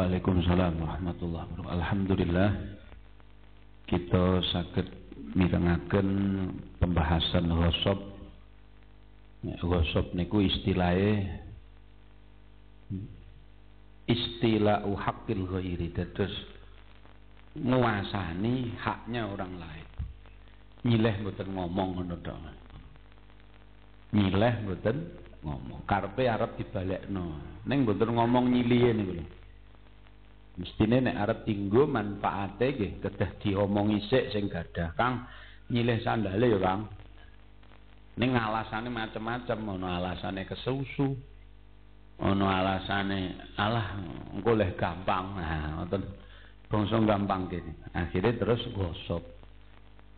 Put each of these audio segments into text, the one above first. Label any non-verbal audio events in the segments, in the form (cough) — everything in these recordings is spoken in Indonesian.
Waalaikumsalam warahmatullahi wabarakatuh. Alhamdulillah kita sakit mirengaken pembahasan ghosab. Ghosab niku istilahnya istilah haqqil ghairi terus nguasani haknya orang lain. Nyileh mboten ngomong ngono tok. Nyileh mboten ngomong. Karpe arep dibalekno. Ning mboten ngomong nyilihe niku lho. Mestine nek arep tinggo manfaate nggih kedah diomongi sik sing gadah. Kang nyilih sandale ya, Kang. Ning alasane macam-macam, ono alasane kesusu. Ono alasane alah engko leh gampang. Nah, ngoten. Bangsa gampang kene. Akhirnya terus gosok.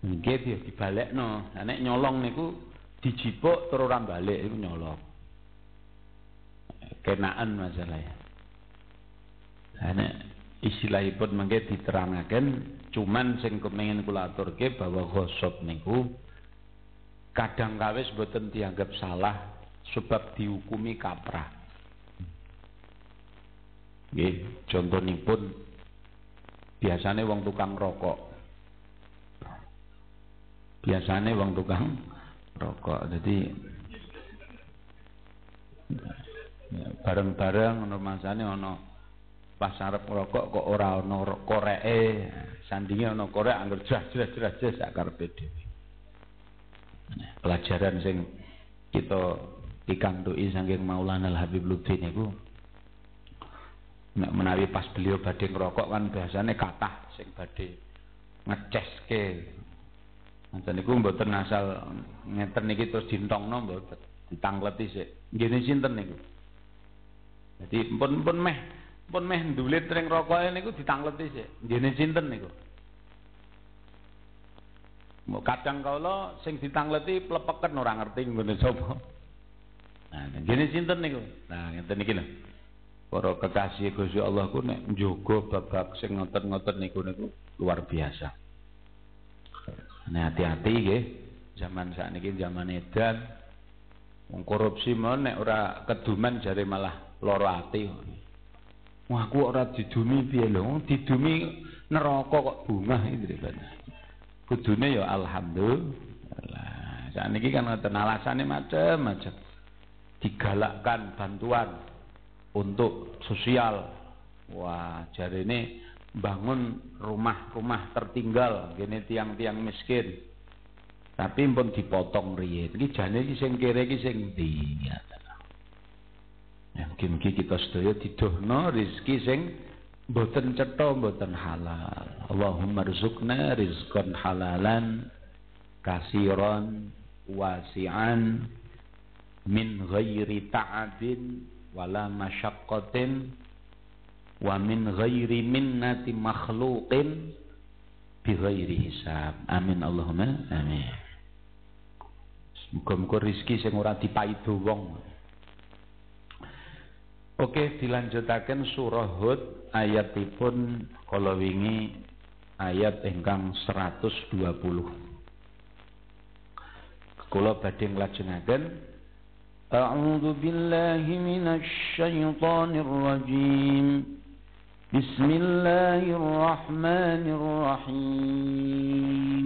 Nggih dia dibalekno. Lah nek nyolong niku dijipuk terus ora balik iku nyolong. Kenaan masalahnya. Ana istilahipun mangke diterangaken cuman sing kepengin kula aturke bahwa gosok niku kadang kawis boten dianggap salah sebab dihukumi kaprah. Nggih, contonipun biasanya wong tukang rokok biasanya wong tukang rokok jadi bareng-bareng ono masane ono pas arep rokok kok ora ono koreke sandinge ono korek anggar jelas jelas jelas jelas sak karepe dhewe pelajaran sing kita dikandui saking Maulana Al Habib Lutfi niku Nek menawi pas beliau badhe ngerokok kan biasanya kathah sing badhe ngeceske. Ngoten niku mboten asal ngeten niki terus dintongno mboten, ditangleti sik. Nggene sinten niku? Jadi pun pun meh pun meh ndulit ring rokoke niku ditangleti sinten niku? Mau kadang kala sing ditangleti plepeken ora ngerti nggone sapa. Nah, nggene sinten niku? Nah, ngeten niki lho para kekasih Gusti Allah ku nek njogo bab-bab sing ngoten-ngoten niku niku luar biasa. Nah hati-hati nggih. Zaman sakniki zaman edan wong korupsi mau nek ora keduman jare malah lara ati. Wah aku ora didumi piye lho, didumi neraka kok bunga iki Kudune ya alhamdulillah. Sakniki kan ngoten alasane macam-macam. Digalakkan bantuan untuk sosial. Wah, jari ini bangun rumah-rumah tertinggal, gini tiang-tiang miskin. Tapi pun dipotong riyen. Iki jane iki sing kere iki? Ya mungkin kita sedaya didohno rezeki sing mboten cetha mboten halal. Allahumma rizqna rizqan halalan kasiran wasi'an min ghairi ta'abin wala masyaqqatin wa min ghairi minnati makhluqin bi ghairi hisab. Amin Allahumma amin. Muga-muga rezeki sing ora dipaido wong. Oke, dilanjutaken surah Hud ayatipun kala wingi ayat ingkang 120. Kula badhe nglajengaken أعوذ بالله من الشيطان الرجيم بسم الله الرحمن الرحيم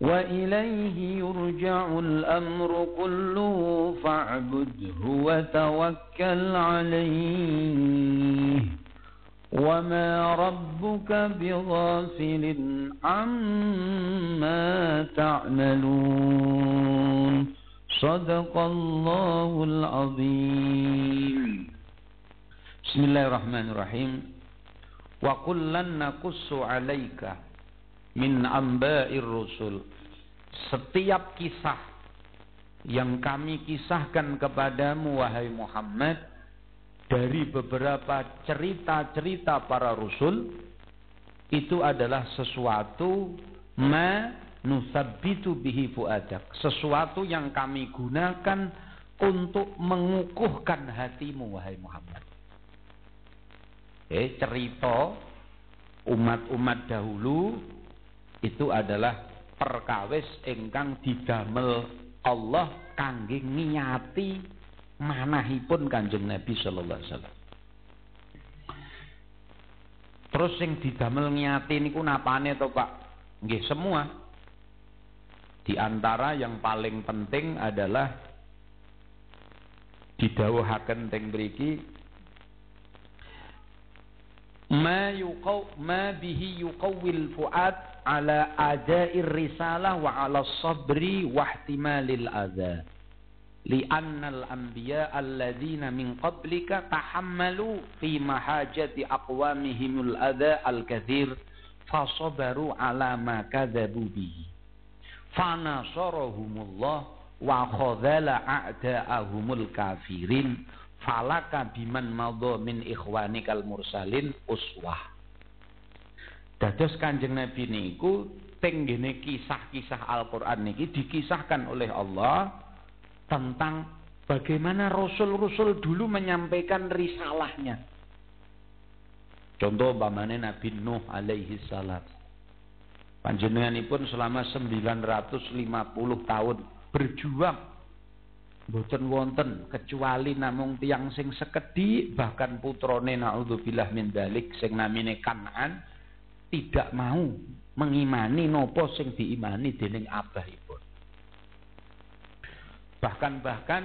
وإليه يرجع الأمر كله فاعبده وتوكل عليه. وما ربك بغافل عما تعملون. صدق الله العظيم. بسم الله الرحمن الرحيم. وكلا نقص عليك min amba'ir rusul. Setiap kisah yang kami kisahkan kepadamu wahai Muhammad dari beberapa cerita-cerita para rasul itu adalah sesuatu ma nusabbitu bihi fuadak. Sesuatu yang kami gunakan untuk mengukuhkan hatimu wahai Muhammad. Eh cerita umat-umat dahulu itu adalah perkawis ingkang didamel Allah kangge niati manahipun Kanjeng Nabi sallallahu alaihi wasallam. Terus sing didamel niati niku napane to Pak? Nggih semua. Di antara yang paling penting adalah didhawuhaken teng mriki ما يقو ما به يقوي الفؤاد على أداء الرسالة وعلى الصبر واحتمال الأذى. لأن الأنبياء الذين من قبلك تحملوا في محاجة أقوامهم الأذى الكثير فصبروا على ما كذبوا به. فنصرهم الله وخذل أعداءهم الكافرين falaka biman madha min ikhwanikal mursalin uswah. Dados kanjeng nabi niku tenggene kisah-kisah Al-Qur'an niki dikisahkan oleh Allah tentang bagaimana rasul-rasul dulu menyampaikan risalahnya. Contoh umpamane Nabi Nuh alaihi salam. Panjenenganipun selama 950 tahun berjuang Boten wonten kecuali namung tiang sing sekedhi bahkan putrane naudzubillah min dalik sing namine Kanan tidak mau mengimani nopo sing diimani dening abahipun. Bahkan bahkan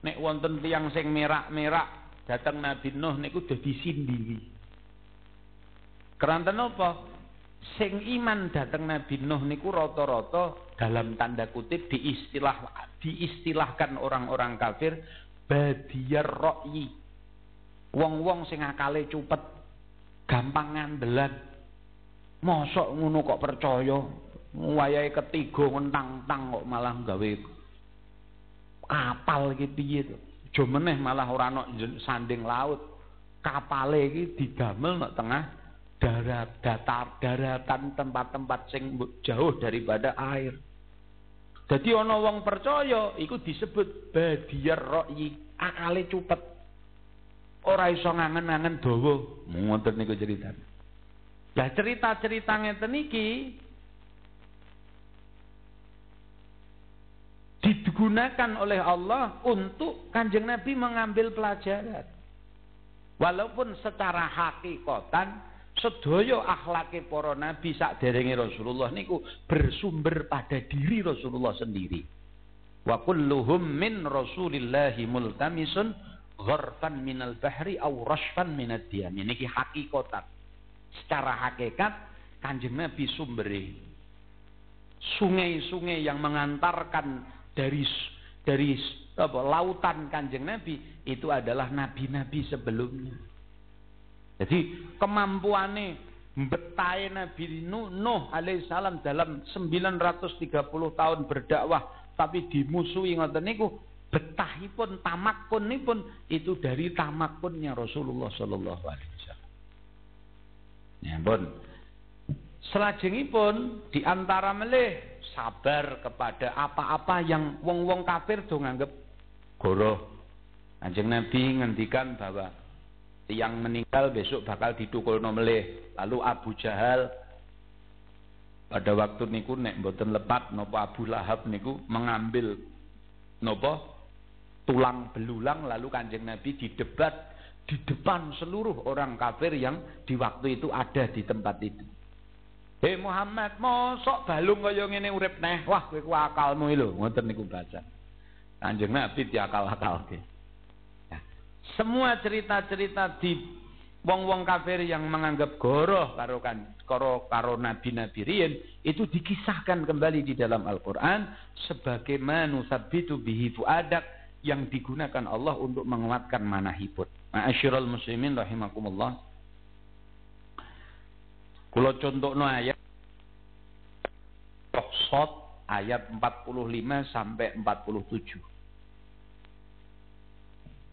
nek wonten tiang sing merak-merak datang Nabi Nuh niku dadi sindiri. Keranten napa? Sing iman datang Nabi Nuh niku rata-rata dalam tanda kutip diistilah diistilahkan orang-orang kafir badiyar ro'yi wong-wong sing akale cupet gampang ngandelan. Mosok ngono kok percaya? Wayahe ketiga ngentang-tang kok malah gawe kapal iki piye to? Aja malah ora ana sanding laut. Kapale iki didamel nek tengah darat datar daratan tempat-tempat sing jauh daripada air jadi ana wong percaya iku disebut badiyar ra'yi, akale cupet. Ora iso ngangen-angen dawa. Ngoten niku ceritane. Lah cerita-cerita ngeten iki digunakan oleh Allah untuk Kanjeng Nabi mengambil pelajaran. Walaupun secara hakikatan sedaya akhlake para nabi sakderenge Rasulullah niku bersumber pada diri Rasulullah sendiri. Wa kulluhum min Rasulillahi multamisun gharfan minal bahri aw rashfan minad diyam. Niki hakikatan. Secara hakikat Kanjeng Nabi sumbere sungai-sungai yang mengantarkan dari dari apa, lautan Kanjeng Nabi itu adalah nabi-nabi sebelumnya. Jadi kemampuannya betai Nabi Nuh, alaihissalam dalam 930 tahun berdakwah tapi dimusuhi ngoten niku betahipun tamakun pun itu dari tamakunnya Rasulullah sallallahu alaihi wasallam. Ya pun. Selajengipun di antara melih sabar kepada apa-apa yang wong-wong kafir do nganggep goroh. Kanjeng Nabi ngendikan bahwa yang meninggal besok bakal didukul melih lalu Abu Jahal pada waktu niku nek mboten lepat nopo Abu Lahab niku mengambil nopo tulang belulang lalu kanjeng Nabi didebat di depan seluruh orang kafir yang di waktu itu ada di tempat itu. Hei Muhammad, mosok balung kaya ngene urip neh. Wah, kowe ku akalmu lho, ngoten niku baca. Kanjeng Nabi diakal-akalke. Semua cerita-cerita di wong-wong kafir yang menganggap goroh karo kan karo karo nabi-nabi itu dikisahkan kembali di dalam Al-Qur'an sebagaimana nusabbitu bihi fuadak yang digunakan Allah untuk menguatkan manahipun. Ma'asyiral muslimin rahimakumullah. Kula contohno ayat Sot ayat 45 sampai 47.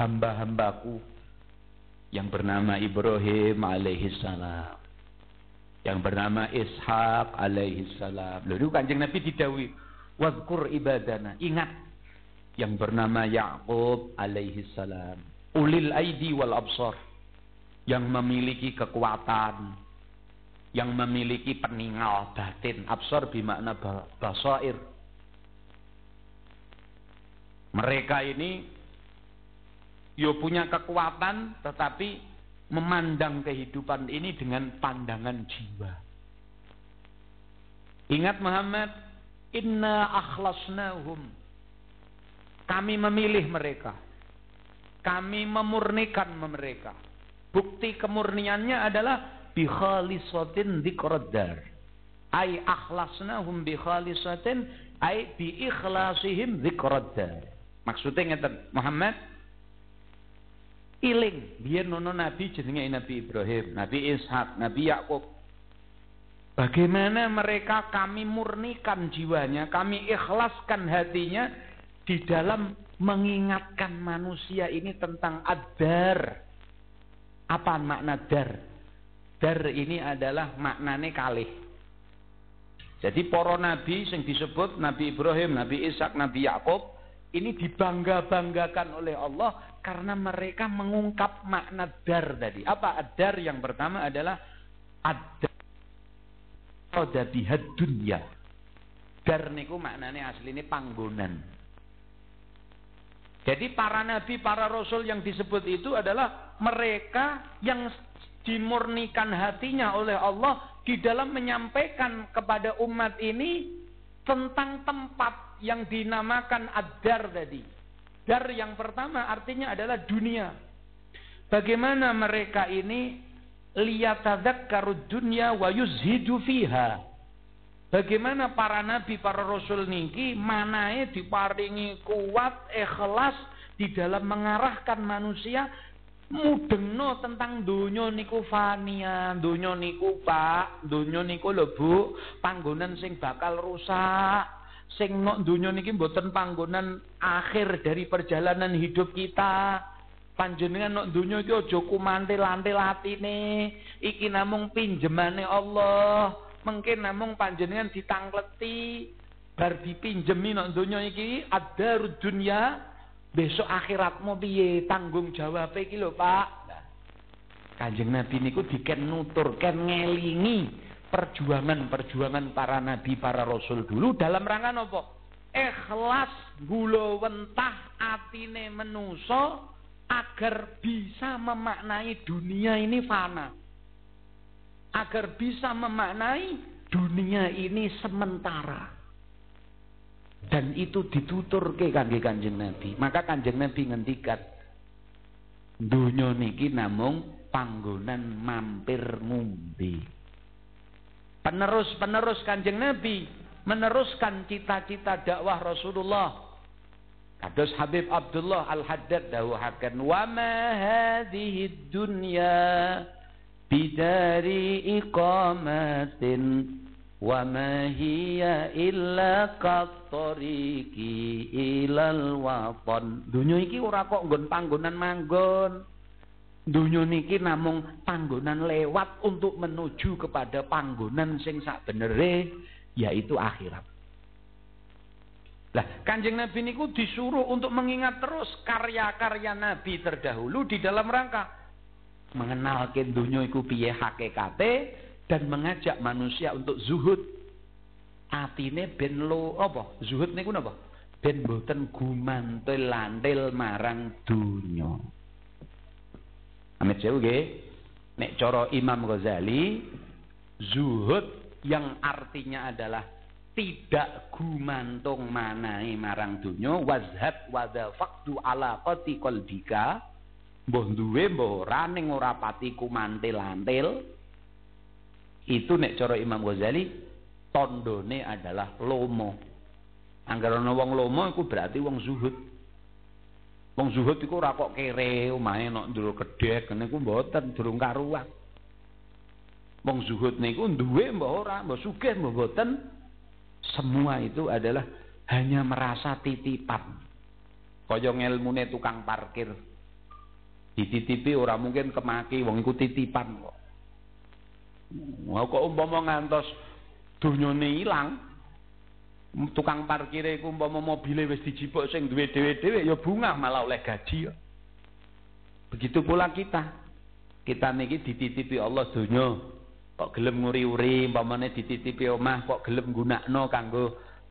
hamba-hambaku yang bernama Ibrahim alaihissalam yang bernama Ishak alaihissalam lalu kanjeng Nabi didawi wadkur ibadana. Ingat yang bernama Yakub alaihissalam ulil aidi wal absar. Yang memiliki kekuatan. Yang memiliki peninggal batin. Absar bimakna basair. Mereka ini yo punya kekuatan tetapi memandang kehidupan ini dengan pandangan jiwa. Ingat Muhammad, inna akhlasnahum. Kami memilih mereka. Kami memurnikan mereka. Bukti kemurniannya adalah bi khalisatin dzikraddar. Ai akhlasnahum bi khalisatin ai bi ikhlasihim dzikraddar. Maksudnya ngeten, Muhammad, iling biar nono nabi jenenge Nabi Ibrahim, Nabi Ishak, Nabi Yakub. Bagaimana mereka kami murnikan jiwanya, kami ikhlaskan hatinya di dalam mengingatkan manusia ini tentang adar. Apa makna dar? Dar ini adalah maknane kalih. Jadi para nabi yang disebut Nabi Ibrahim, Nabi Ishak, Nabi Yakub ini dibangga-banggakan oleh Allah karena mereka mengungkap makna dar tadi. Apa dar yang pertama adalah adar bihad dunya. Dar niku maknanya asli ini panggonan. Jadi para nabi, para rasul yang disebut itu adalah mereka yang dimurnikan hatinya oleh Allah di dalam menyampaikan kepada umat ini tentang tempat yang dinamakan adar tadi. Dar yang pertama artinya adalah dunia. Bagaimana mereka ini liyatadzakkaru dunya wa yuzhidu fiha. Bagaimana para nabi, para rasul niki manae diparingi kuat, ikhlas di dalam mengarahkan manusia mudengno tentang dunia niku fania, dunia niku Pak, dunia niku lho Bu, panggonan sing bakal rusak sing nok donya niki mboten panggonan akhir dari perjalanan hidup kita. Panjenengan nok donya iki aja kumantil-antil atine. Iki namung pinjemane Allah. Mungkin namung panjenengan ditangkleti bar dipinjemi nok donya iki ada dunya besok akhiratmu piye tanggung jawab iki lho Pak. Kanjeng Nabi niku diken nutur ken ngelingi perjuangan-perjuangan para nabi, para rasul dulu dalam rangka nopo? Ikhlas gula wentah atine menuso agar bisa memaknai dunia ini fana. Agar bisa memaknai dunia ini sementara. Dan itu ditutur ke kangge Kanjeng Nabi. Maka Kanjeng Nabi ngendikan dunia niki namung panggonan mampir ngumbi penerus-penerus kanjeng Nabi meneruskan cita-cita dakwah Rasulullah. Kados Habib Abdullah Al-Haddad dawuhaken wa ma hadhihi dunya bidari iqamatin wa ma hiya illa qattariqi ilal watan. Dunya iki ora kok nggon panggonan manggon Dunia niki namung panggonan lewat untuk menuju kepada panggonan sing sak benere yaitu akhirat. Lah, Kanjeng Nabi niku disuruh untuk mengingat terus karya-karya Nabi terdahulu di dalam rangka mengenal dunya iku piye hakikate dan mengajak manusia untuk zuhud. Atine ben lo apa? Zuhud niku napa? Ben boten gumantul landil marang dunya. Amit jauh nggih. Nek cara Imam Ghazali, zuhud yang artinya adalah tidak gumantung manai marang dunya wazhab wadha faktu ala qati qalbika mbah duwe mbah ora ning ora pati kumantil-antil itu nek cara Imam Ghazali tondone adalah lomo anggar ana wong lomo iku berarti wong zuhud wong zuhud iku ora kok kere omahe nok nduro kedhek niku mboten durung karuan. Wong zuhud niku duwe mbah ora mbah sugih mbah mboten. Semua itu adalah hanya merasa titipan. Kaya ngelmune tukang parkir. Dititipi ora mungkin kemaki wong iku titipan kok. Wah kok umpama ngantos dunyane ilang tukang parkir iku umpama mobile wis dijipuk sing duwe dhewe-dhewe ya bunga malah oleh gaji ya. Begitu pula kita. Kita niki dititipi Allah donya. Kok gelem nguri-uri umpamane dititipi omah kok gelem gunakno kanggo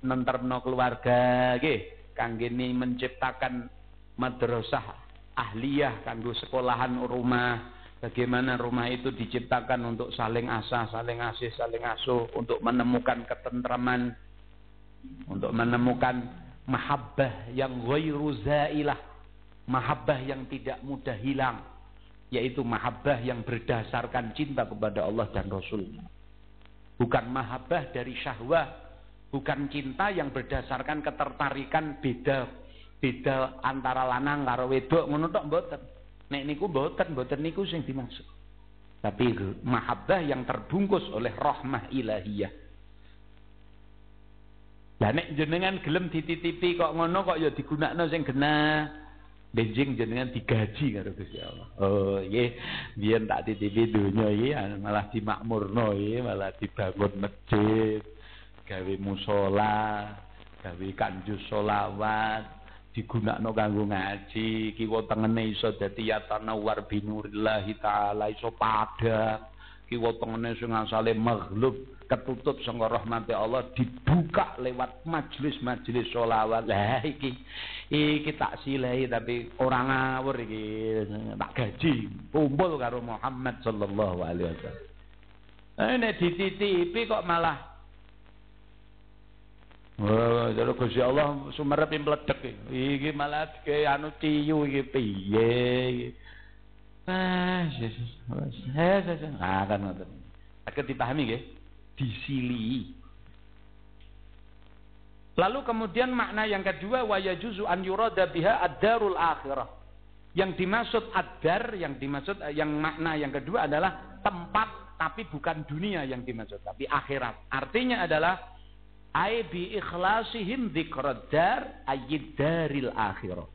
nentremno keluarga nggih. Kangge menciptakan madrasah ahliyah kanggo sekolahan rumah bagaimana rumah itu diciptakan untuk saling asah saling asih saling asuh untuk menemukan ketentraman untuk menemukan mahabbah yang ghairu zailah mahabbah yang tidak mudah hilang yaitu mahabbah yang berdasarkan cinta kepada Allah dan Rasulnya bukan mahabbah dari syahwah bukan cinta yang berdasarkan ketertarikan beda beda antara lanang karo wedok ngono tok mboten. Nek niku mboten, mboten niku sing dimaksud. Tapi mahabbah yang terbungkus oleh rahmah ilahiyah. Lah nek jenengan gelem dititipi kok ngono kok ya digunakno sing genah. Benjing jenengan digaji karo Gusti Allah. Oh, nggih. Biyen tak titipi donya iki malah dimakmurno iki, malah dibangun masjid, gawe musola, gawe kanjus solawat, digunakno kanggo ngaji kiwa tengene iso dadi yatanawar binurillahi taala iso padha kiwa tengene sing asale maghlub ketutup saka rahmati Allah dibuka lewat majelis-majelis sholawat lah iki iki tak silahi tapi orang ngawur iki tak gaji kumpul karo Muhammad sallallahu alaihi wasallam eh nek dititipi kok malah Oh, jadi Gusti Allah sumerep mledek iki malah ke anu tiyu iki piye iki. Ah, Yesus. Yesus. Ah, kan ngoten. Akan dipahami nggih? Disili. Lalu kemudian makna yang kedua wa yajuzu an yurada biha ad-darul akhirah. Yang dimaksud ad-dar, yang dimaksud yang makna yang kedua adalah tempat tapi bukan dunia yang dimaksud tapi akhirat. Artinya adalah ay bi ikhlasihim dzikrad dar ayyid daril akhirah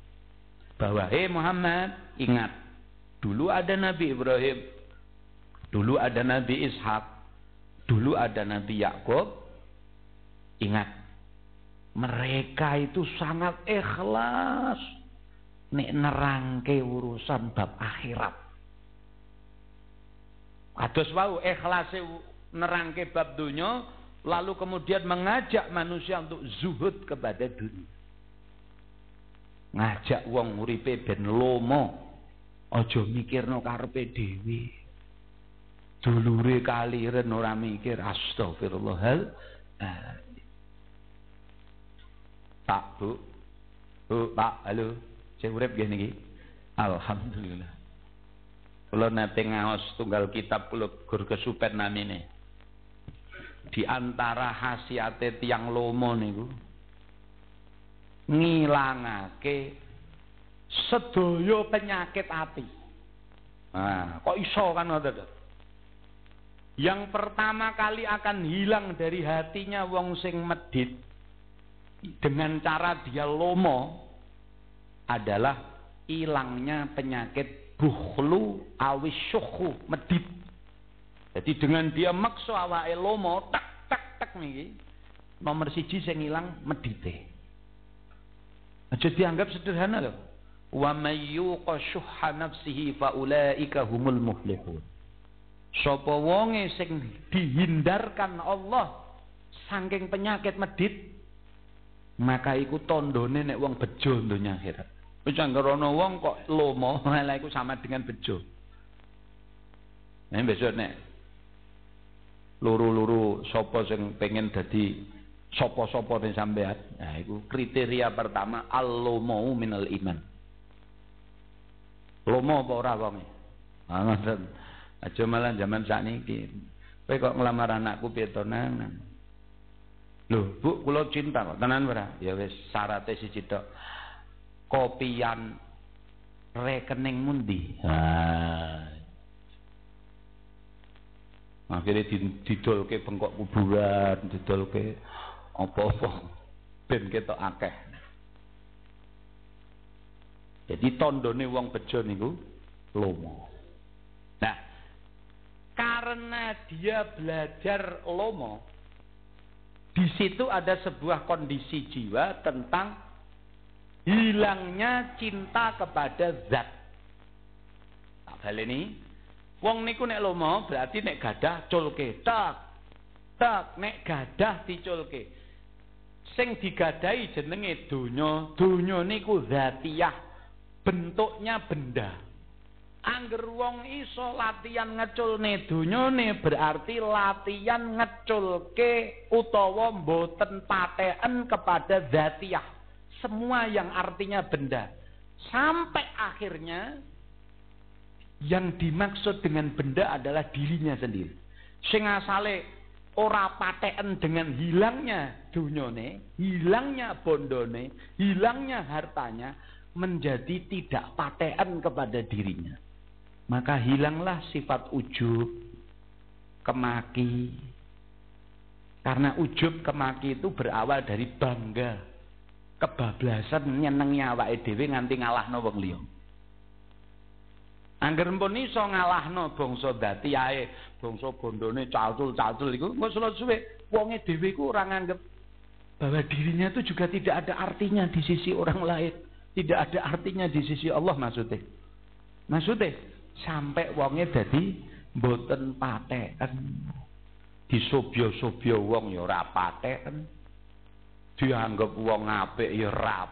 bahwa hei Muhammad ingat dulu ada Nabi Ibrahim dulu ada Nabi Ishak dulu ada Nabi Yakub. Ingat mereka itu sangat ikhlas nek nerangke urusan bab akhirat. Kados wau ikhlase nerangke bab dunya lalu kemudian mengajak manusia untuk zuhud kepada dunia. Ngajak wong uripe ben lomo aja mikirno karepe dhewe dulure kaliren ora mikir astagfirullahal Pak Bu. Bu Pak halo. Sing urip nggih niki? Alhamdulillah. Kula nate ngaos tunggal kitab kula gur kesupen namine. Di antara khasiate tiang lomo niku ngilangake sedaya penyakit hati. Nah, kok iso kan ngoten Yang pertama kali akan hilang dari hatinya wong sing medit dengan cara dia lomo adalah hilangnya penyakit bukhlu awis syukhu medit jadi dengan dia makso awake lomo tak tak tak nih nomor siji sing ilang medite. Aja dianggap sederhana loh. wa may yuqa syuhha nafsihi faulaika humul muflihun sapa wonge sing dihindarkan Allah saking penyakit medit maka iku tandane nek wong bejo donya akhirat wis ana wong kok lomo (laughs) lha iku sama dengan bejo Nah, besok nek luru-luru sapa sing pengen dadi sapa-sapa ning sampean. Nah, iku kriteria pertama al-lumau minal iman. Lomo apa ora wonge? Ah ngoten. Aja malah zaman sakniki. Kowe kok nglamar anakku piye to nang? Lho, Bu, kula cinta kok. Tenan ora? Ya wis syaraté siji tok. Kopian rekening mundi. Ah. Akhirnya didolke bengkok kuburan, didolke apa-apa ben ketok akeh. Jadi tondone wong bejo niku lomo. Nah, karena dia belajar lomo, di situ ada sebuah kondisi jiwa tentang hilangnya cinta kepada zat. Tak ini, wong niku nek lomo berarti nek gadah culke tak tak nek gadah diculke. Sing digadai jenenge donya, donya niku zatiyah bentuknya benda. Angger wong iso latihan ngeculne dunyane berarti latihan ngeculke utawa mboten pateken kepada zatiah. Semua yang artinya benda. Sampai akhirnya yang dimaksud dengan benda adalah dirinya sendiri. Sing asale ora pateken dengan hilangnya dunyone, hilangnya bondone, hilangnya hartanya, menjadi tidak patean kepada dirinya. Maka hilanglah sifat ujub, kemaki. Karena ujub kemaki itu berawal dari bangga, kebablasan nyenengi awake dhewe nganti ngalahno wong liya. Angger pun iso ngalahno bangsa dati ae, bangsa bondone cacul-cacul iku engko suwe wonge dhewe iku ora nganggep bahwa dirinya itu juga tidak ada artinya di sisi orang lain tidak ada artinya di sisi Allah maksudnya. Maksudnya sampai wonge dadi mboten patekan. Disobyo-sobyo wong ya ora. Dianggap wong apik ya ora.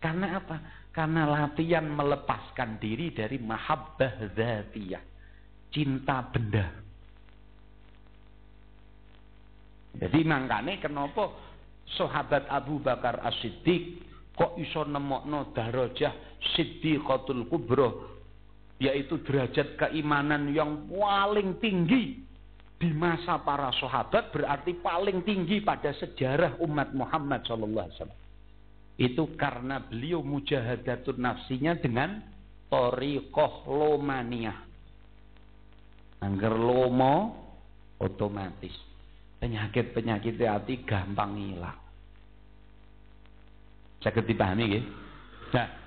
Karena apa? Karena latihan melepaskan diri dari mahabbah dzatiyah. Cinta benda. Jadi makanya kenapa sahabat Abu Bakar As-Siddiq kok iso nemokno darajah siddiqatul kubra yaitu derajat keimanan yang paling tinggi di masa para sahabat berarti paling tinggi pada sejarah umat Muhammad sallallahu alaihi wasallam. Itu karena beliau mujahadatun nafsinya dengan toriqoh lomania. Angger lomo otomatis penyakit-penyakit hati gampang hilang. Saged dipahami nggih. Nah,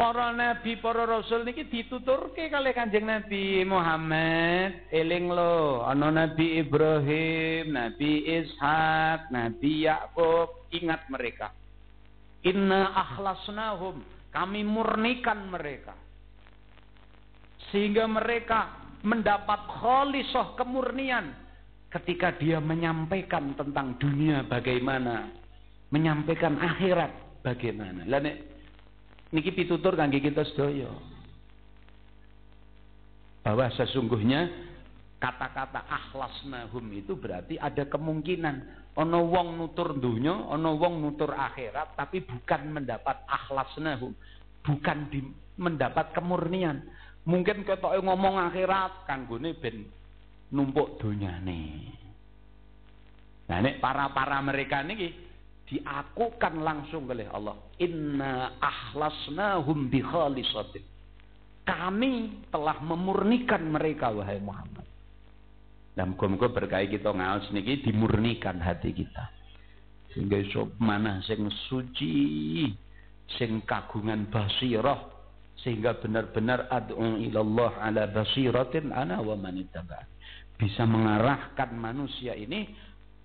para nabi, para rasul niki dituturke kali Kanjeng Nabi Muhammad, eling lo, ana Nabi Ibrahim, Nabi Ishak, Nabi Yakub, ingat mereka. Inna akhlasnahum, kami murnikan mereka. Sehingga mereka mendapat khalisah kemurnian ketika dia menyampaikan tentang dunia bagaimana, menyampaikan akhirat bagaimana? Lah nek niki pitutur kangge kita sedaya. Bahwa sesungguhnya kata-kata akhlasnahum itu berarti ada kemungkinan ana wong nutur dunya, ana wong nutur akhirat tapi bukan mendapat akhlasnahum, bukan di, mendapat kemurnian. Mungkin ketoke ngomong akhirat kanggone ben numpuk donyane. Nah nek para-para mereka niki diakukan langsung oleh Allah. Inna ahlasnahum bi khalisatin. Kami telah memurnikan mereka wahai Muhammad. Dan muga-muga berkah kita ngaos niki dimurnikan hati kita. Sehingga iso mana sing suci, sing kagungan basirah sehingga benar-benar ad'u ilallah ala basiratin ana wa man Bisa mengarahkan manusia ini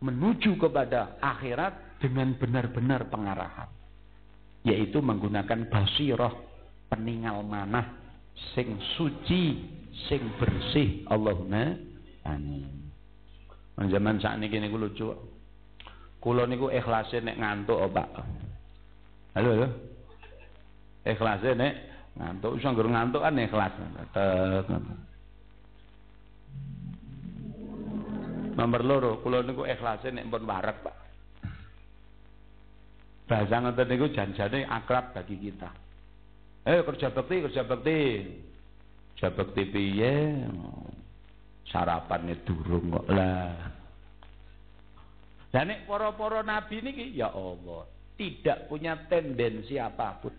menuju kepada akhirat dengan benar-benar pengarahan. yaitu menggunakan basirah peninggal manah sing suci sing bersih. Allahumma amin. Zaman saat ini niku lucu kulo niku ikhlasin nek ngantuk oh Pak. Halo halo. Ikhlasin nek ngantuk. Iso ngantuk kan ikhlas. Nomor loro kulo niku ikhlasin nek pun warak Pak bahasa ngoten niku janjane akrab bagi kita. Eh kerja bakti kerja bakti. Kerja bakti piye? Sarapannya durung kok lah. Dan nek para-para nabi niki ya Allah tidak punya tendensi apa pun.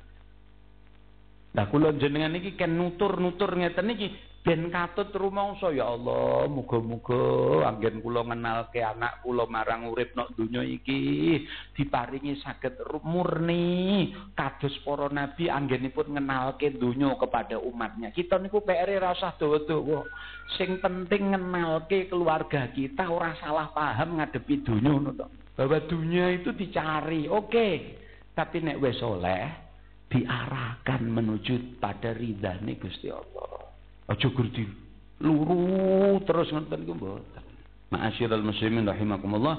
Nah kula jenengan niki ken nutur-nutur ngeten niki ben katut rumangsa ya Allah muga-muga anggen kula ngenalke anak kula marang urip nok donya iki diparingi saged murni kados para nabi anggenipun ngenalke donya kepada umatnya. Kita niku PR e ra usah dawa-dawa. Sing penting ngenalke keluarga kita ora salah paham ngadepi donya ngono bahwa dunia itu dicari oke. Okay. tapi nek wis soleh diarahkan menuju pada ridhani Gusti Allah Aja gerti luru terus ngoten iku mboten. Ma'asyiral muslimin rahimakumullah.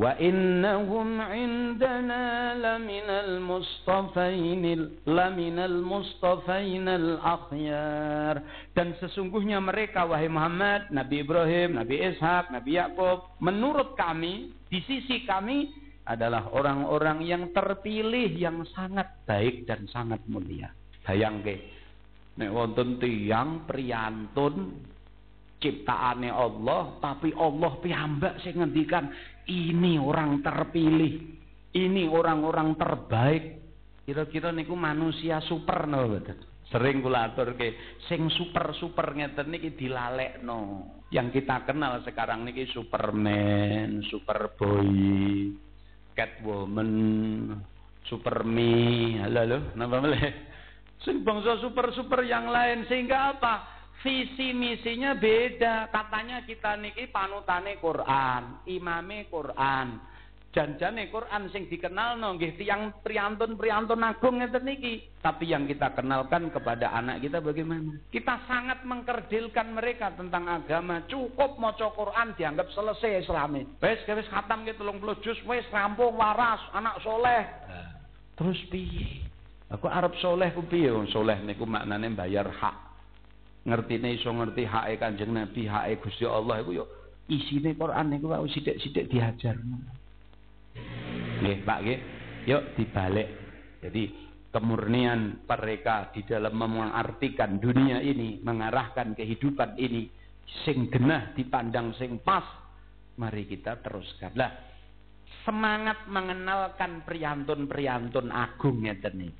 Wa innahum indana laminal mustafain laminal mustafain al akhyar dan sesungguhnya mereka wahai Muhammad, Nabi Ibrahim, Nabi Ishak, Nabi Yakub menurut kami di sisi kami adalah orang-orang yang terpilih yang sangat baik dan sangat mulia. Bayangke, Nek wonten tiyang priyantun ciptaane Allah, tapi Allah piyambak sing ngendikan ini orang terpilih, ini orang-orang terbaik. Kira-kira niku manusia super no betul. Sering kula aturke sing super-super ngeten niki dilalekno. Yang kita kenal sekarang niki Superman, Superboy, Catwoman, Superme, halo meleh? Sing bangsa super-super yang lain sehingga apa? Visi misinya beda. Katanya kita niki panutane Quran, imame Quran. Janjane Quran sing dikenal no nggih tiyang priantun-priantun agung ngeten niki. Tapi yang kita kenalkan kepada anak kita bagaimana? Kita sangat mengkerdilkan mereka tentang agama. Cukup maca Quran dianggap selesai Islami. Wis wis khatam ki 30 juz wis rampung waras, anak soleh. Terus piye? Aku Arab soleh ku piye soleh niku maknane bayar hak. Ngertine iso ngerti hake Kanjeng Nabi, hake Gusti Allah iku yo isine Quran niku wae sithik-sithik diajarno. Nggih, Pak nggih. Yuk dibalik. Jadi kemurnian mereka di dalam mengartikan dunia ini, mengarahkan kehidupan ini sing genah dipandang sing pas. Mari kita teruskan. Semangat mengenalkan priantun-priantun agung ngeten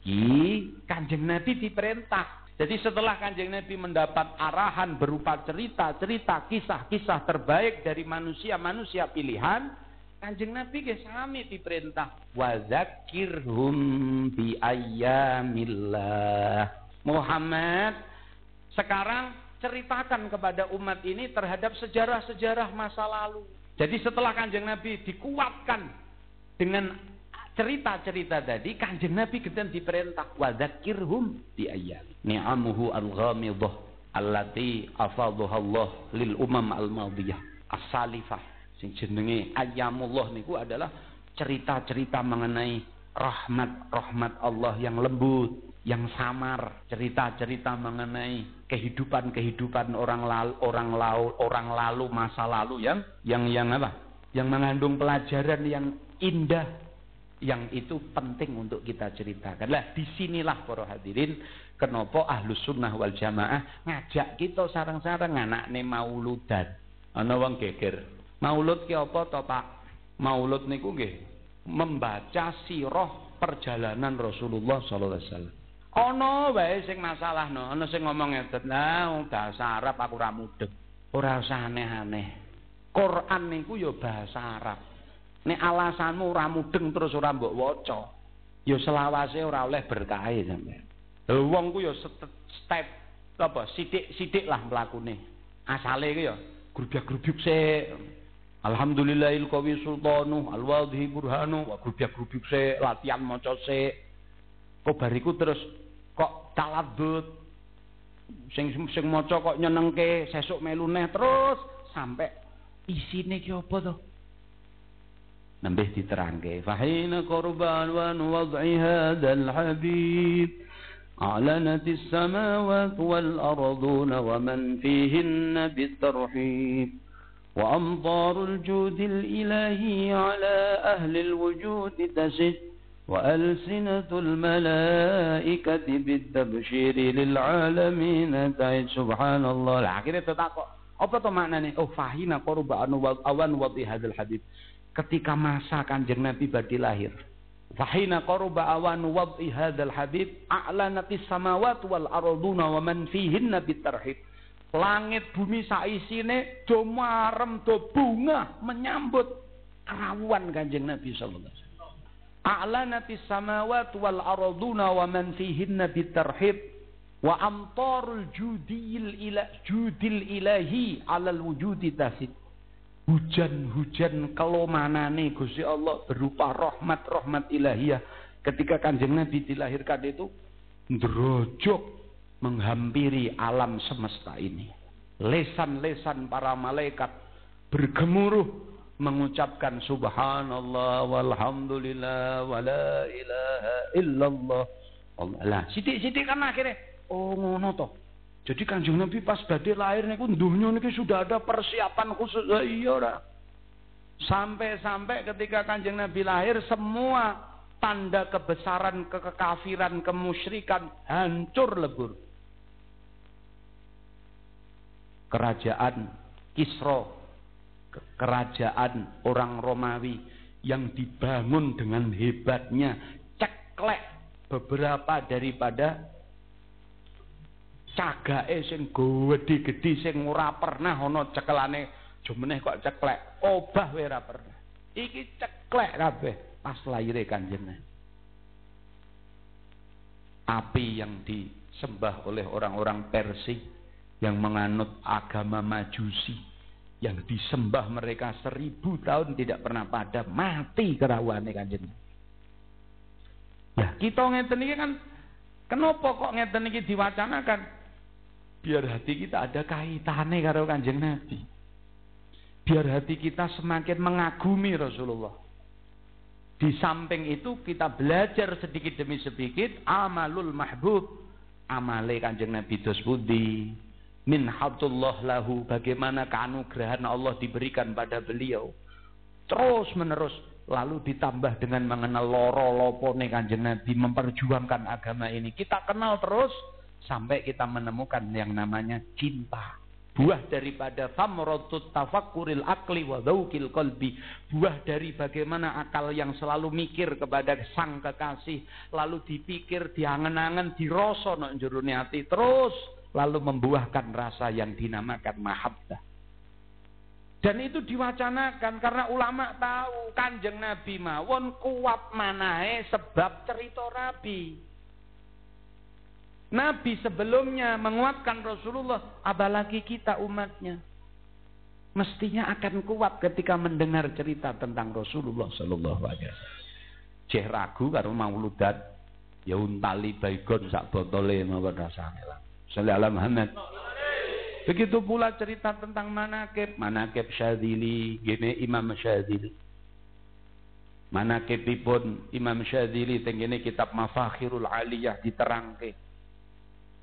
Kanjeng Nabi diperintah. Jadi setelah Kanjeng Nabi mendapat arahan berupa cerita-cerita kisah-kisah terbaik dari manusia-manusia pilihan, Kanjeng Nabi ke sami diperintah wazakirhum bi ayyamillah. Muhammad sekarang ceritakan kepada umat ini terhadap sejarah-sejarah masa lalu. Jadi setelah kanjeng Nabi dikuatkan dengan cerita-cerita tadi, kanjeng Nabi kemudian diperintah wadakirhum di ayat. Ni'amuhu al-ghamidah allati afadhaha Allah lil umam al-madiyah as-salifah. Sing jenenge ayamullah niku adalah cerita-cerita mengenai rahmat-rahmat Allah yang lembut, yang samar, cerita-cerita mengenai kehidupan-kehidupan orang lalu, orang lalu, orang lalu masa lalu yang yang yang apa? Yang mengandung pelajaran yang indah yang itu penting untuk kita ceritakan. Lah di sinilah para hadirin kenapa ahlus sunnah wal jamaah ngajak kita sarang-sarang anak ne mauludan. Ana wong geger. Maulud ki apa to Pak? Maulud niku nggih membaca sirah perjalanan Rasulullah sallallahu alaihi wasallam. Ana wae sing masalahno, ana sing ngomong ngeten, "Lah bahasa Arab aku ora mudeng." Ora usah aneh-aneh. Quran niku ya bahasa Arab. Nek alasanmu ora mudeng terus ora mbok waca, ya selawase ora oleh berkahe sampean. Lha wong ku ya step apa sithik-sithik lah mlakune. Asale ku ya grubyak-grubyuk sik. Alhamdulillahil qawi sultanu alwadhi burhanu wa grubyak-grubyuk sik latihan maca sik Kok bariku terus kok taladut sing sing maca kok nyenengke sesuk melu neh terus sampai isine ki apa to nambah diterangke fahina qurban wa wad'i hadzal habib أعلنت السماوات والأرضون ومن فيهن بالترحيب وأمطار الجود الإلهي على أهل الوجود تسد وألسنة الملائكة بالتبشير للعالمين تعد سبحان الله akhirnya tetakok apa tuh maknanya oh fahina korba anu awan wati hadil hadis ketika masa kanjeng Nabi badi lahir fahina korba awan wati hadil hadis a'lanati samawat wal arduna wa man fihinna bitarhib langit bumi saisine do marem do bunga menyambut kerawuan kanjeng Nabi sallallahu alaihi wasallam a'lanati samawat wal arduna wa man fihinna bitarhib wa amtarul judil ila judil ilahi alal wujudi tasid hujan-hujan kelomanane Gusti Allah berupa rahmat-rahmat ilahiyah. Ketika kanjeng Nabi dilahirkan itu ndrojok menghampiri alam semesta ini. Lesan-lesan para malaikat bergemuruh mengucapkan subhanallah walhamdulillah wala ilaha illallah. Lah sidik-sidik kan akhirnya oh ngono toh. Jadi kanjeng Nabi pas badai lahir niku dunia niki sudah ada persiapan khusus. Lah iya ora? Sampai-sampai ketika kanjeng Nabi lahir semua tanda kebesaran kekafiran kemusyrikan hancur lebur. Kerajaan Kisro kerajaan orang Romawi yang dibangun dengan hebatnya ceklek beberapa daripada cagake sing gede-gede sing ora pernah ana cekelane. Jumeneh kok ceklek? Obah ora pernah. Iki ceklek kabeh pas lahire kanjeng api yang disembah oleh orang-orang Persia yang menganut agama Majusi yang disembah mereka seribu tahun tidak pernah pada mati kerawannya kanjeng. Ya kita ngeten ini kan kenapa kok ngeten ini diwacanakan? Biar hati kita ada kaitannya karo kanjeng Nabi. Biar hati kita semakin mengagumi Rasulullah. Di samping itu kita belajar sedikit demi sedikit amalul mahbub amale kanjeng Nabi dos budi min habdullah lahu bagaimana keanugerahan Allah diberikan pada beliau. Terus menerus lalu ditambah dengan mengenal loro lopone kanjeng Nabi memperjuangkan agama ini. Kita kenal terus sampai kita menemukan yang namanya cinta. Buah daripada famratut tafakkuril akli wa dhaukil qalbi. Buah dari bagaimana akal yang selalu mikir kepada sang kekasih lalu dipikir diangen-angen dirasa nek terus lalu membuahkan rasa yang dinamakan mahabbah. Dan itu diwacanakan karena ulama tahu kanjeng Nabi mawon kuat manahe sebab cerita Nabi. Nabi sebelumnya menguatkan Rasulullah, apalagi kita umatnya. Mestinya akan kuat ketika mendengar cerita tentang Rasulullah Sallallahu Alaihi Wasallam. Ceh ragu karo mauludat, ya untali baygon sak botole mawon rasane lah. Sallallahu alaihi Muhammad. Begitu pula cerita tentang manakib, manakib Syadzili, gini Imam Syadzili. Manakibipun Imam Syadzili tenggene kitab Mafakhirul Aliyah diterangke.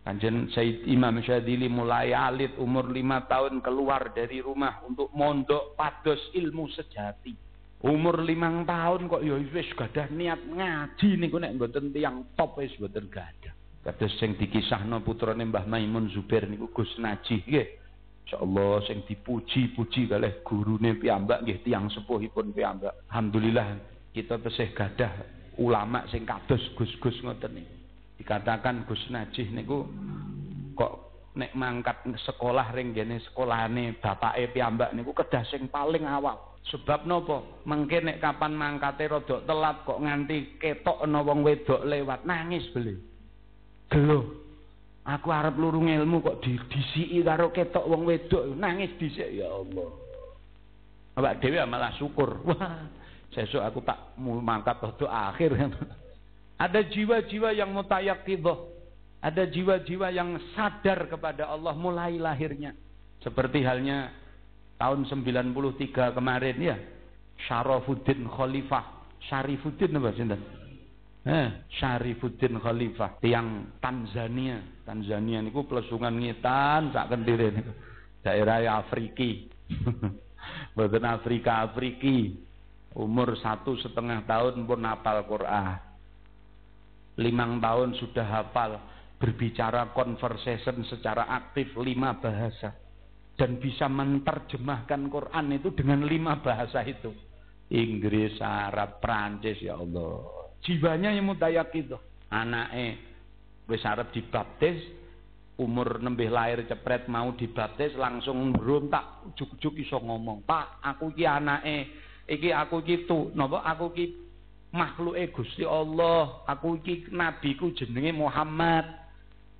Kanjen Said Imam Syadzili mulai alit umur lima tahun keluar dari rumah untuk mondok pados ilmu sejati. Umur limang tahun kok ya wis gadah niat ngaji niku nek mboten tiyang top wis mboten gadah. Kados sing dikisahno putrane Mbah Maimun Zubair niku Gus Najih nggih. Insyaallah sing dipuji-puji kalih gurune piyambak nggih tiyang sepuhipun piyambak. Alhamdulillah kita tesih gadah ulama sing kados Gus-gus ngoten niku. Dikatakan Gus Najih niku kok nek mangkat sekolah ring gene sekolahane bapake piyambak niku kedah sing paling awal. Sebab nopo? Mengke nek kapan mangkate rada telat kok nganti ketok ana wong wedok lewat nangis beli. Gelo. Aku arep lurung ilmu kok di disiki karo ketok wong wedok nangis dhisik ya Allah. Awak dhewe malah syukur. (laughs) Wah, sesuk aku tak mangkat waktu akhir. (laughs) Ada jiwa-jiwa yang mutayakidoh. Ada jiwa-jiwa yang sadar kepada Allah mulai lahirnya. Seperti halnya tahun 93 kemarin ya. Syarafuddin Khalifah. Syarifuddin apa sih? Eh, Syarifuddin Khalifah tiang Tanzania. Tanzania niku plesungan ngitan sak kendire niku. Daerah Afriki. (laughs) Mboten Afrika Afriki. Umur satu setengah tahun pun hafal Quran. Limang tahun sudah hafal berbicara conversation secara aktif lima bahasa dan bisa menerjemahkan Quran itu dengan lima bahasa itu Inggris, Arab, Prancis ya Allah jiwanya yang mudayak itu anaknya wis arep dibaptis umur nembih lahir cepret mau dibaptis langsung berontak ujuk-ujuk iso ngomong pak aku ki anake iki aku ki tu napa? Aku ki makhluke Gusti Allah aku iki nabiku jenenge Muhammad.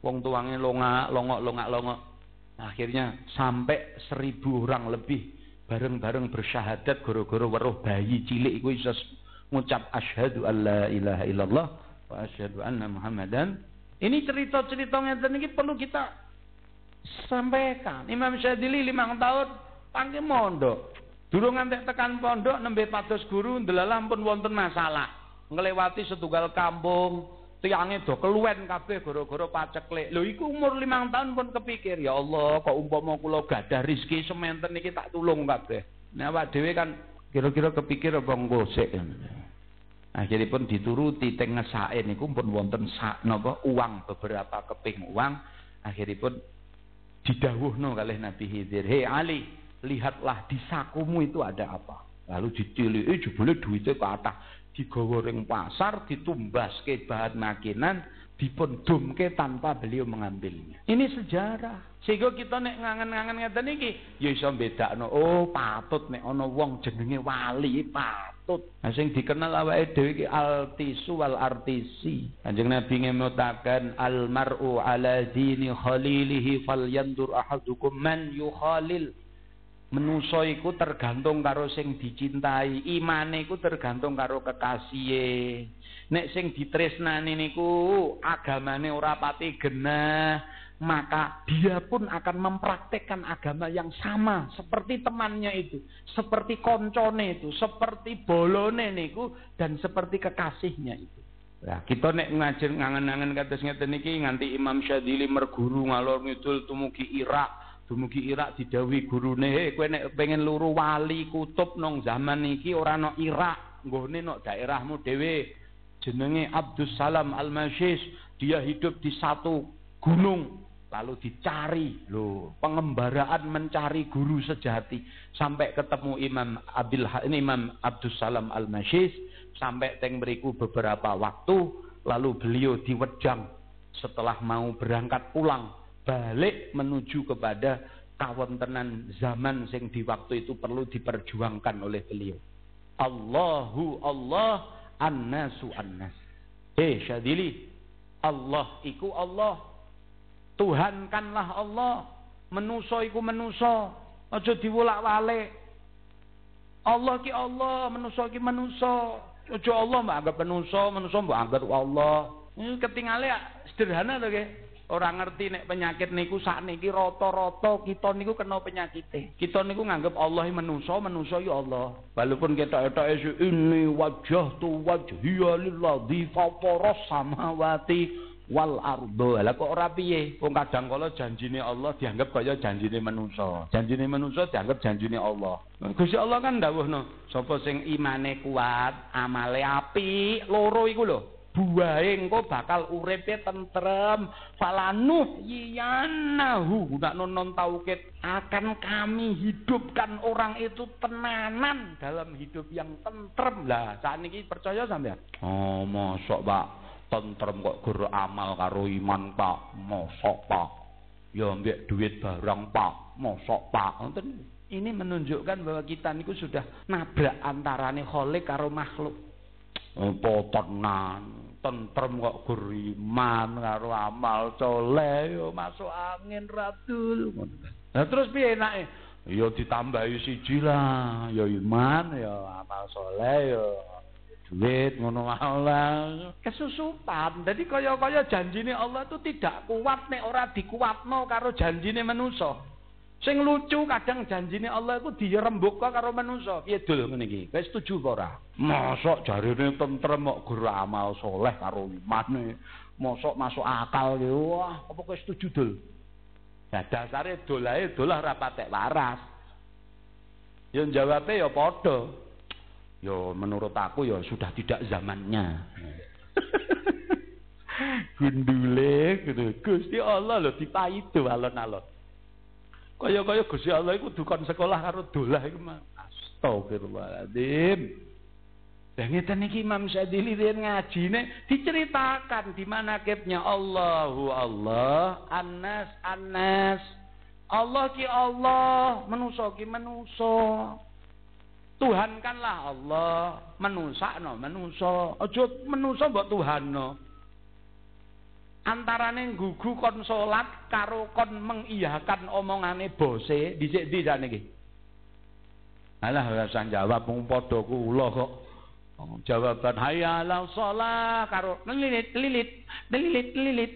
Wong tuange longa longok longak longok. Akhirnya sampai seribu orang lebih bareng-bareng bersyahadat goro-goro weruh bayi cilik iku iso ngucap asyhadu alla ilaha illallah wa asyhadu anna muhammadan ini cerita-cerita ngeten ini perlu kita sampaikan. Imam Syadili lima tahun panggil mondok. Durung ngantek tekan pondok nembe pados guru ndelalah pun wonten masalah. Ngelewati setunggal kampung, tiange do keluwen kabeh gara-gara paceklek. Lho iku umur limang tahun pun kepikir, ya Allah, kok umpama kula gadah rezeki sementen iki tak tulung kabeh. Nah awak dhewe kan kira-kira kepikir apa ngosek. Akhiripun dituruti teng ngesake niku pun wonten sak napa uang beberapa keping uang. Akhiripun didawuhno kalih Nabi Khidir, "Hei Ali, lihatlah di sakumu itu ada apa?" Lalu ditiliki jebule duitnya ke atas ring pasar, ditumbaske bahan makinan, dipun dumke tanpa beliau mengambilnya. Ini sejarah. Sehingga kita nek ngangen-ngangen ngeten iki ya iso bedakno, oh patut nek ana wong jenenge wali patut. Nah sing dikenal awake dhewe iki altisu wal artisi. Kanjeng Nabi ngemutaken al mar'u ala dini khalilihi falyandur ahadukum man yukhalil. Menusa iku tergantung karo sing dicintai, imane iku tergantung karo kekasihe. Nek sing ditresnani niku agamane ora pati genah, maka dia pun akan mempraktekkan agama yang sama seperti temannya itu, seperti koncone itu, seperti bolone niku dan seperti kekasihnya itu. Nah, kita nek ngajar ngangen-ngangen kados ngeten niki nganti Imam Syadili merguru ngalor ngidul tumugi Irak Dumugi Irak didawi gurune, "He, kowe nek pengen luru wali kutub nong zaman iki ora no Irak, nggone no daerahmu dhewe." Jenenge Abdus Salam Al-Masyis, dia hidup di satu gunung lalu dicari. Loh pengembaraan mencari guru sejati. Sampai ketemu Imam Abil ini Imam Abdus Salam Al Masyis sampai teng beriku beberapa waktu lalu beliau diwejang setelah mau berangkat pulang balik menuju kepada kawontenan zaman sing di waktu itu perlu diperjuangkan oleh beliau. Allahu Allah annasu annas. Eh Syadili, Allah iku Allah. Tuhan kanlah Allah. Menuso iku menuso. Aja diwolak-walik. Allah ki Allah, menuso ki menuso. Aja Allah mbak anggap menuso, menuso mbak anggap Allah. Ini ketinggalan ya sederhana to nggih. Orang ngerti nek penyakit niku sak niki rata-rata kita niku kena penyakit. Kita niku nganggep Allah menusa, menusa ya Allah. Walaupun kita etoke ini wajah tu wajhiya lilladzi fatara samawati wal ardo. Lah kok ora piye? Wong kadang kala janjine Allah dianggap kaya janjine manusa. Janjine manusa dianggap janjine Allah. Gusti Allah kan dawuhno, sapa sing imane kuat, amale apik, loro iku lho. Buahe engko bakal uripe tentrem. Falanuh yanahu nak non taukid akan kami hidupkan orang itu tenanan dalam hidup yang tentrem. Lah saat ini percaya sampean? Oh mosok pak. Tentrem kok gur amal karo iman pak. Mosok pak. Ya ambek duit barang pak. Mosok pak. Ini menunjukkan bahwa kita niku sudah nabrak antarane kholik karo makhluk apa tenan? Tentrem kok guriman karo amal soleh yo masuk angin ratul nah terus piye enake? Yo ditambahi siji lah. Yo iman yo amal soleh yo duit ngono kesusupan jadi kaya-kaya janjine Allah itu tidak kuat nek ora dikuatno karo janjine manusa sing lucu kadang janjine Allah itu dirembuk karo manusa piye dul ngene iki wis setuju apa ora mosok jarine tentrem kok guru amal soleh karo imane mosok masuk akal ya wah apa kowe setuju dul Nah dasare dolahe dolah ora patek waras. Ya jawabe ya padha. Ya menurut aku ya sudah tidak zamannya. (laughs) Gundule gitu. Gusti Allah lho dipaido alon-alon. Kaya-kaya Gusti Allah iku dukon sekolah karo dolah iku mah. Astagfirullahaladzim. Dan ngeten iki Imam Syadili ngaji ngajine diceritakan di mana kepnya Allahu Allah, Anas Anas. Allah ki Allah, menuso ki menuso. Tuhan kanlah Allah, menusa no menuso. Aja menuso mbok Tuhanno. Antarane gugu kon salat karo kon mengiyakan omongane bose dhisik ndi sakniki. Alah ora jawab mung padha kula kok. Oh, jawaban hayya ala shalah karo lilit lilit lilit lilit.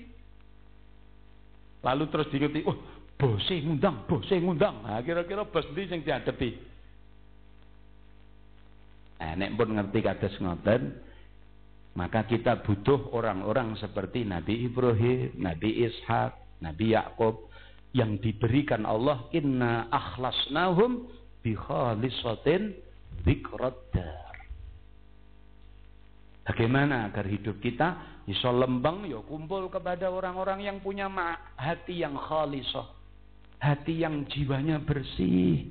Lalu terus diikuti, oh bose ngundang, bose ngundang. Nah, kira-kira bos ndi sing diadepi? Nah, nek pun ngerti kados ngoten, maka kita butuh orang-orang seperti Nabi Ibrahim, Nabi Ishak, Nabi Yakub yang diberikan Allah inna akhlasnahum bi khalisatin Bagaimana agar hidup kita bisa lembang ya kumpul kepada orang-orang yang punya hati yang khalisah. Hati yang jiwanya bersih.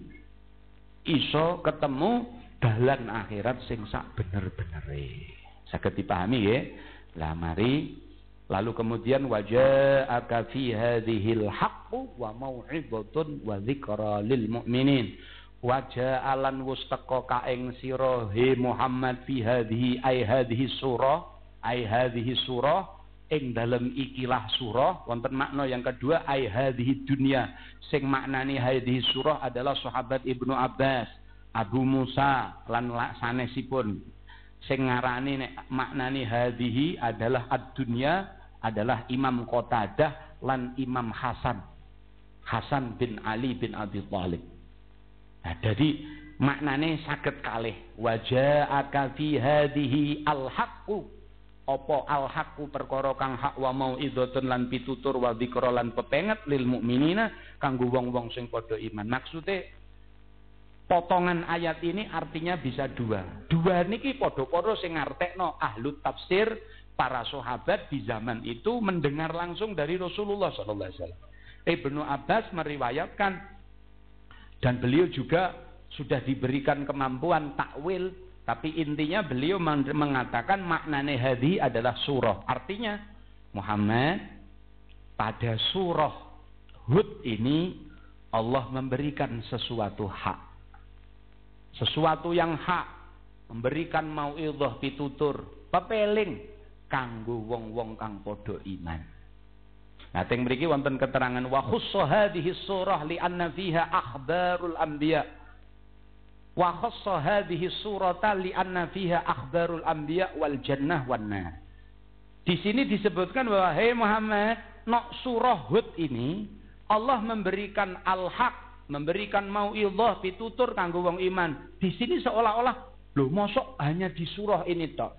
Iso ketemu dalan akhirat sing sak bener-benere. Saged dipahami ya. Lah mari. Lalu kemudian waja'aka fi hadhil haqqu wa mau'izatun wa dzikra lil mu'minin. Wajah alan wus teko kaeng sira he Muhammad fi hadhihi ai hadhihi surah ai hadhihi surah ing dalem ikilah surah. Wonten makna yang kedua ai hadhihi dunya. Sing maknani hadhihi surah adalah sahabat Ibnu Abbas Abu Musa lan sanesipun sing ngarani nek maknani hadhihi adalah ad-dunya adalah Imam Qatadah lan Imam Hasan. Hasan bin Ali bin Abi Thalib. Nah, jadi maknane saged kalih. Waja'aka fi hadhihi al-haqqu. Apa al-haqqu perkara kang hak wa mau'izatun lan pitutur wa dzikra lan pepenget lil mukminina kanggo wong-wong sing padha iman. Maksude potongan ayat ini artinya bisa dua. Dua niki padha-padha sing ngartekno ahlu tafsir para sahabat di zaman itu mendengar langsung dari Rasulullah sallallahu alaihi wasallam. Ibnu Abbas meriwayatkan dan beliau juga sudah diberikan kemampuan takwil, tapi intinya beliau mengatakan maknanya hadi adalah surah. Artinya Muhammad pada surah Hud ini Allah memberikan sesuatu hak. Sesuatu yang hak memberikan mauidhah pitutur, pepeling kanggo wong-wong kang padha iman. Nah, teng mriki wonten keterangan wa khussa hadhihi surah li anna fiha akhbarul anbiya. Wa khassa hadhihi surata li anna fiha akhbarul anbiya wal jannah wan nar. Di sini disebutkan bahwa hei Muhammad, nok surah Hud ini Allah memberikan al-haq, memberikan mauidhah pitutur kanggo wong iman. Di sini seolah-olah lho mosok hanya di surah ini tok.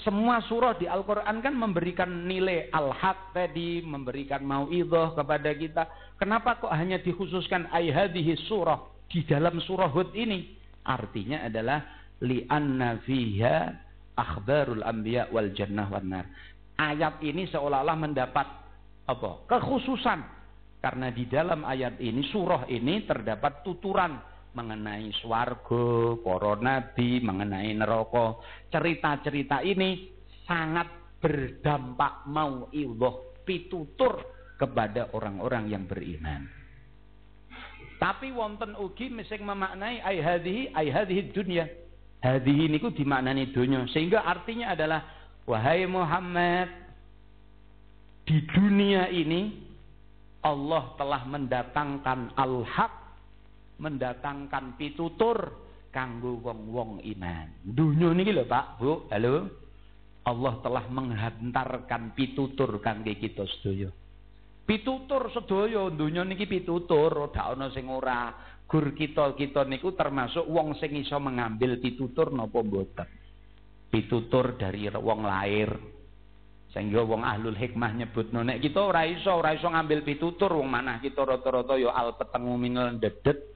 Semua surah di Al-Quran kan memberikan nilai al-haq tadi, memberikan mau'idah kepada kita. Kenapa kok hanya dikhususkan ayhadihi surah di dalam surah Hud ini? Artinya adalah li'anna fiha akhbarul anbiya wal jannah wan nar. Ayat ini seolah-olah mendapat apa? Kekhususan. Karena di dalam ayat ini, surah ini terdapat tuturan mengenai swargo, para nabi, mengenai neraka. Cerita-cerita ini sangat berdampak mau ilah pitutur kepada orang-orang yang beriman. Tapi wonten ugi mising memaknai ai hadhihi ai hadhihi dunya. Hadhihi niku dimaknani dunya sehingga artinya adalah wahai Muhammad di dunia ini Allah telah mendatangkan al-haq mendatangkan pitutur kanggo wong-wong iman. Dunya niki lho Pak, Bu, halo. Allah telah menghantarkan pitutur kangge kita sedaya. Pitutur sedaya dunya niki pitutur, ora ana sing ora. Gur kita-kita niku termasuk wong sing iso mengambil pitutur napa mboten. Pitutur dari wong lahir. Sehingga wong ahlul hikmah nyebut nek kita ora iso ora iso ngambil pitutur wong manah kita rata-rata ya al petengu minel dedet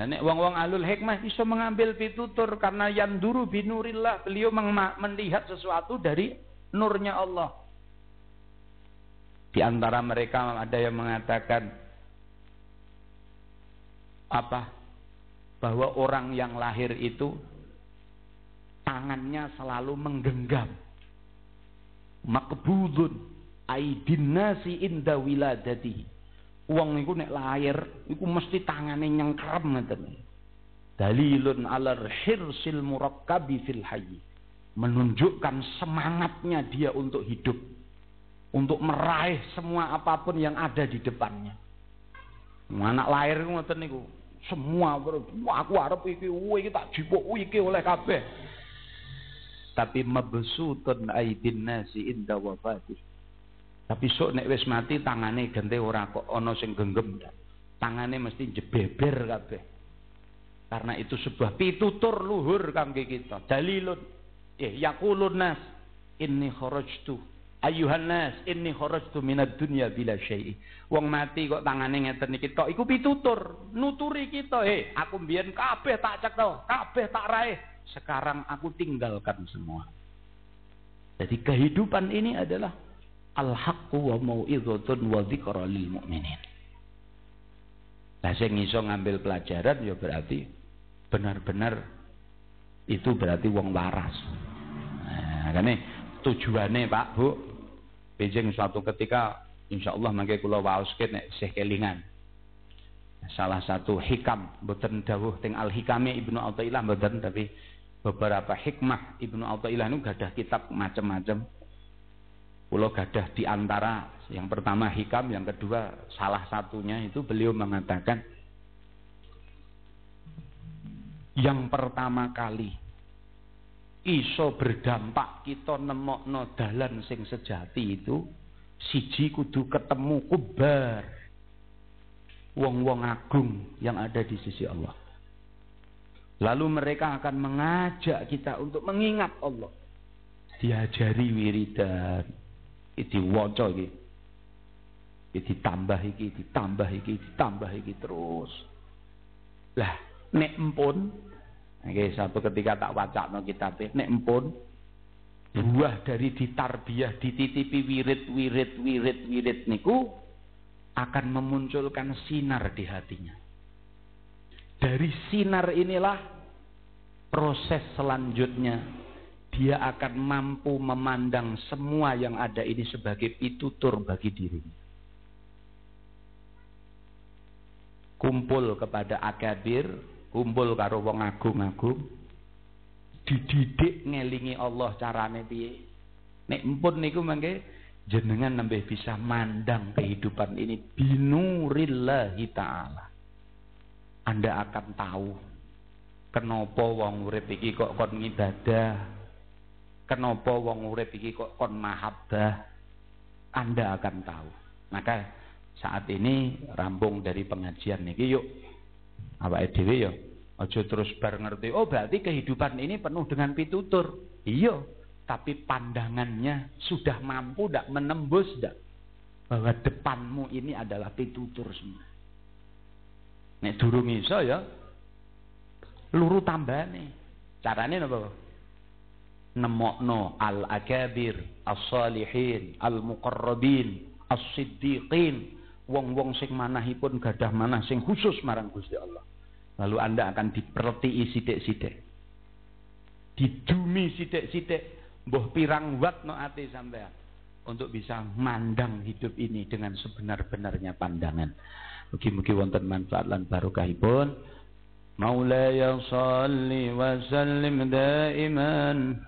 Nah, nek wong-wong alul hikmah bisa mengambil pitutur karena yang duru binurillah. Beliau melihat sesuatu dari nurnya Allah. Di antara mereka ada yang mengatakan apa? Bahwa orang yang lahir itu tangannya selalu menggenggam. Makbudun aidin nasi inda wiladatihi Wong niku nek lahir iku mesti tangane nyengkrem ngeten. Dalilun ala hirsil murakkabi fil hayy. Menunjukkan semangatnya dia untuk hidup. Untuk meraih semua apa pun yang ada di depannya. Anak lahir ngoten niku. Semua aku arep iki iki tak jipuk iki oleh kabeh. Tapi mabsutun aidin nasi inda wafatih tapi sok nek wis mati tangane gente ora kok ana sing genggem. Tangane mesti jebeber kabeh. Karena itu sebuah pitutur luhur kangge kita. Dalilun. Eh yaqulun nas inni kharajtu ayuhan nas inni kharajtu minad dunya bila syai'i. Wong mati kok tangane ngeten iki tok iku pitutur, nuturi kita. Eh, aku mbiyen kabeh tak cekel, kabeh tak raih. Sekarang aku tinggalkan semua. Jadi kehidupan ini adalah al-haqqu wa mau'izatun wa dzikra lil mu'minin. Lah sing iso ngambil pelajaran ya berarti benar-benar itu berarti wong waras. Nah, kene tujuane Pak Bu, Beijing suatu ketika insya Allah mangke kula waoske nek isih kelingan. Salah satu hikam mboten dawuh teng Al Hikami Ibnu Athaillah mboten tapi beberapa hikmah Ibnu Athaillah niku gadah kitab macam-macam Pulau gadah di antara yang pertama hikam, yang kedua salah satunya itu beliau mengatakan yang pertama kali iso berdampak kita nemokno dalan sing sejati itu siji kudu ketemu kubar wong-wong agung yang ada di sisi Allah. Lalu mereka akan mengajak kita untuk mengingat Allah. Diajari wiridan, iki diwaca iki iki ditambah iki ditambah iki ditambah iki terus. Lah nek empun Oke, satu ketika tak wacakno kitab nek empun buah dari ditarbiyah dititipi wirid wirid wirid wirid niku akan memunculkan sinar di hatinya dari sinar inilah proses selanjutnya dia akan mampu memandang semua yang ada ini sebagai pitutur bagi dirinya. Kumpul kepada akabir, kumpul karo wong agung-agung, dididik ngelingi Allah carane piye. Nek empun niku mangke jenengan nambah bisa mandang kehidupan ini binurillahi taala. Anda akan tahu kenapa wong urip iki kok kon ngibadah, kenapa wong urip iki kok kon mahabbah? Anda akan tahu. Maka saat ini rampung dari pengajian niki yuk. Awake dhewe ya aja terus bar ngerti oh berarti kehidupan ini penuh dengan pitutur. Iya tapi pandangannya sudah mampu tidak menembus tidak bahwa depanmu ini adalah pitutur semua nek durung iso ya luru tambane carane napa nemokno al-akabir, as-salihin, al-muqarrabin, as-siddiqin, wong-wong sing manahipun gadah manah sing khusus marang Gusti Allah. Lalu Anda akan dipertii sithik-sithik. Didumi sithik-sithik, mbah pirang wat no ati sampean untuk bisa mandang hidup ini dengan sebenar-benarnya pandangan. Mugi-mugi wonten manfaat lan barokahipun. Maulaya salli wa sallim daiman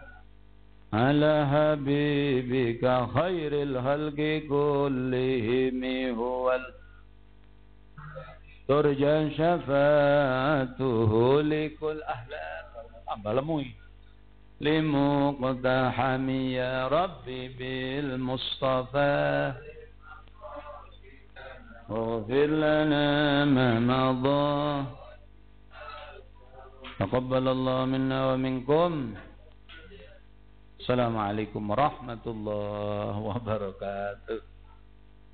على حبيبك خير الخلق كلهم هو ترجى شفاعته لكل أهلا أمبالموي لمقتحم يا ربي بالمصطفى واغفر لنا ما مضى تقبل الله منا ومنكم السلام عليكم ورحمة الله وبركاته